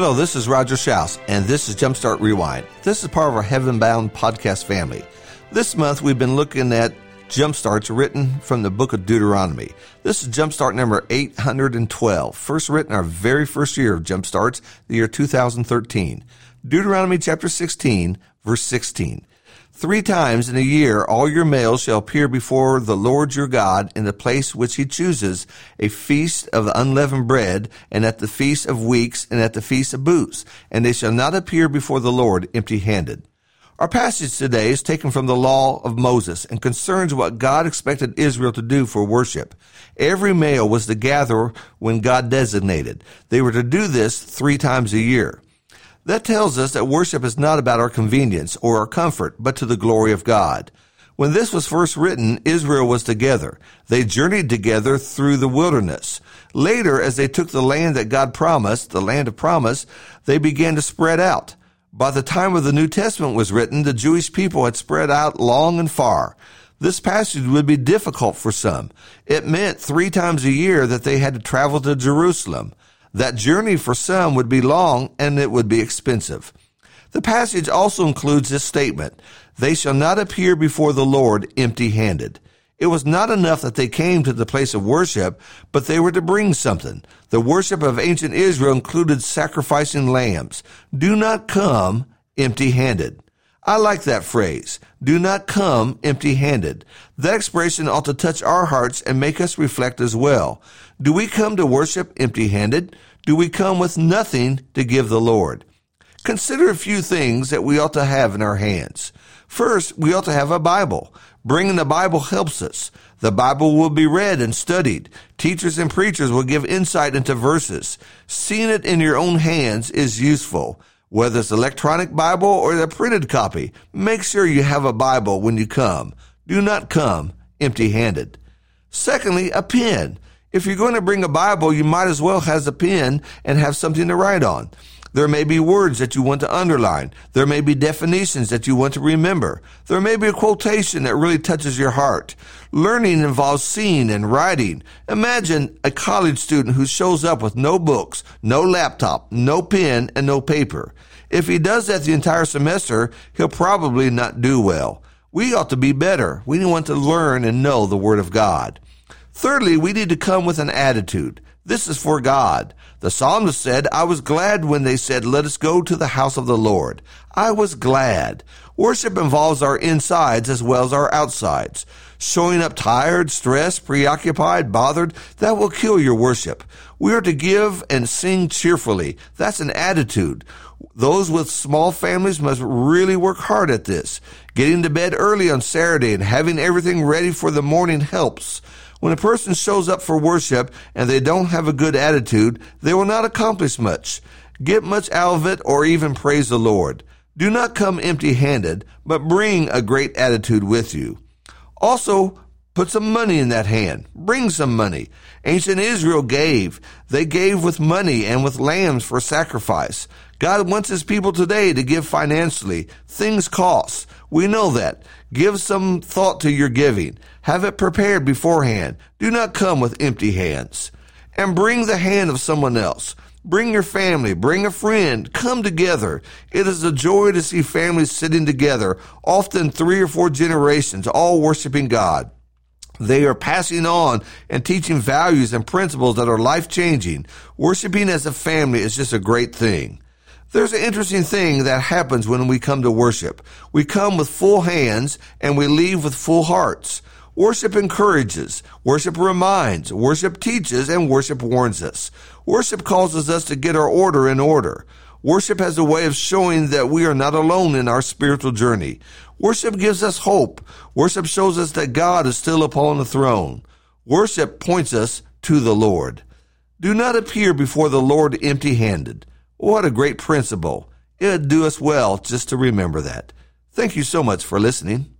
Hello, this is Roger Shouse, and this is Jumpstart Rewind. This is part of our Heaven Bound podcast family. This month, we've been looking at jumpstarts written from the book of Deuteronomy. This is jumpstart number 812, first written our very first year of jumpstarts, the year 2013. Deuteronomy chapter 16, verse 16. Three times in a year all your males shall appear before the Lord your God in the place which he chooses, a feast of the unleavened bread, and at the feast of weeks, and at the feast of booths, and they shall not appear before the Lord empty handed. Our passage today is taken from the law of Moses and concerns what God expected Israel to do for worship. Every male was to gather when God designated. They were to do this three times a year. That tells us that worship is not about our convenience or our comfort, but to the glory of God. When this was first written, Israel was together. They journeyed together through the wilderness. Later, as they took the land that God promised, the land of promise, they began to spread out. By the time of the New Testament was written, the Jewish people had spread out long and far. This passage would be difficult for some. It meant three times a year that they had to travel to Jerusalem. That journey for some would be long and it would be expensive. The passage also includes this statement, they shall not appear before the Lord empty handed. It was not enough that they came to the place of worship, but they were to bring something. The worship of ancient Israel included sacrificing lambs. Do not come empty handed. I like that phrase. Do not come empty handed. That expression ought to touch our hearts and make us reflect as well. Do we come to worship empty handed? Do we come with nothing to give the Lord? Consider a few things that we ought to have in our hands. First, we ought to have a Bible. Bringing the Bible helps us. The Bible will be read and studied. Teachers and preachers will give insight into verses. Seeing it in your own hands is useful. Whether it's electronic Bible or the printed copy, make sure you have a Bible when you come. Do not come empty handed. Secondly, a pen. If you're going to bring a Bible, you might as well have a pen and have something to write on. There may be words that you want to underline. There may be definitions that you want to remember. There may be a quotation that really touches your heart. Learning involves seeing and writing. Imagine a college student who shows up with no books, no laptop, no pen, and no paper. If he does that the entire semester, he'll probably not do well. We ought to be better. We want to learn and know the Word of God. Thirdly, we need to come with an attitude. This is for God. The psalmist said, I was glad when they said, let us go to the house of the Lord. I was glad. Worship involves our insides as well as our outsides. Showing up tired, stressed, preoccupied, bothered, that will kill your worship. We are to give and sing cheerfully. That's an attitude. Those with small families must really work hard at this. Getting to bed early on Saturday and having everything ready for the morning helps. When a person shows up for worship and they don't have a good attitude, they will not accomplish much, get much out of it, or even praise the Lord. Do not come empty handed, but bring a great attitude with you. Also, put some money in that hand. Bring some money. Ancient Israel gave. They gave with money and with lambs for sacrifice. God wants his people today to give financially. Things cost. We know that. Give some thought to your giving. Have it prepared beforehand. Do not come with empty hands. And bring the hand of someone else. Bring your family, bring a friend, come together. It is a joy to see families sitting together, often three or four generations, all worshiping God. They are passing on and teaching values and principles that are life changing. Worshiping as a family is just a great thing. There's an interesting thing that happens when we come to worship. We come with full hands and we leave with full hearts. Worship encourages, worship reminds, worship teaches, and worship warns us. Worship causes us to get our order in order. Worship has a way of showing that we are not alone in our spiritual journey. Worship gives us hope. Worship shows us that God is still upon the throne. Worship points us to the Lord. Do not appear before the Lord empty handed. What a great principle. It'd do us well just to remember that. Thank you so much for listening.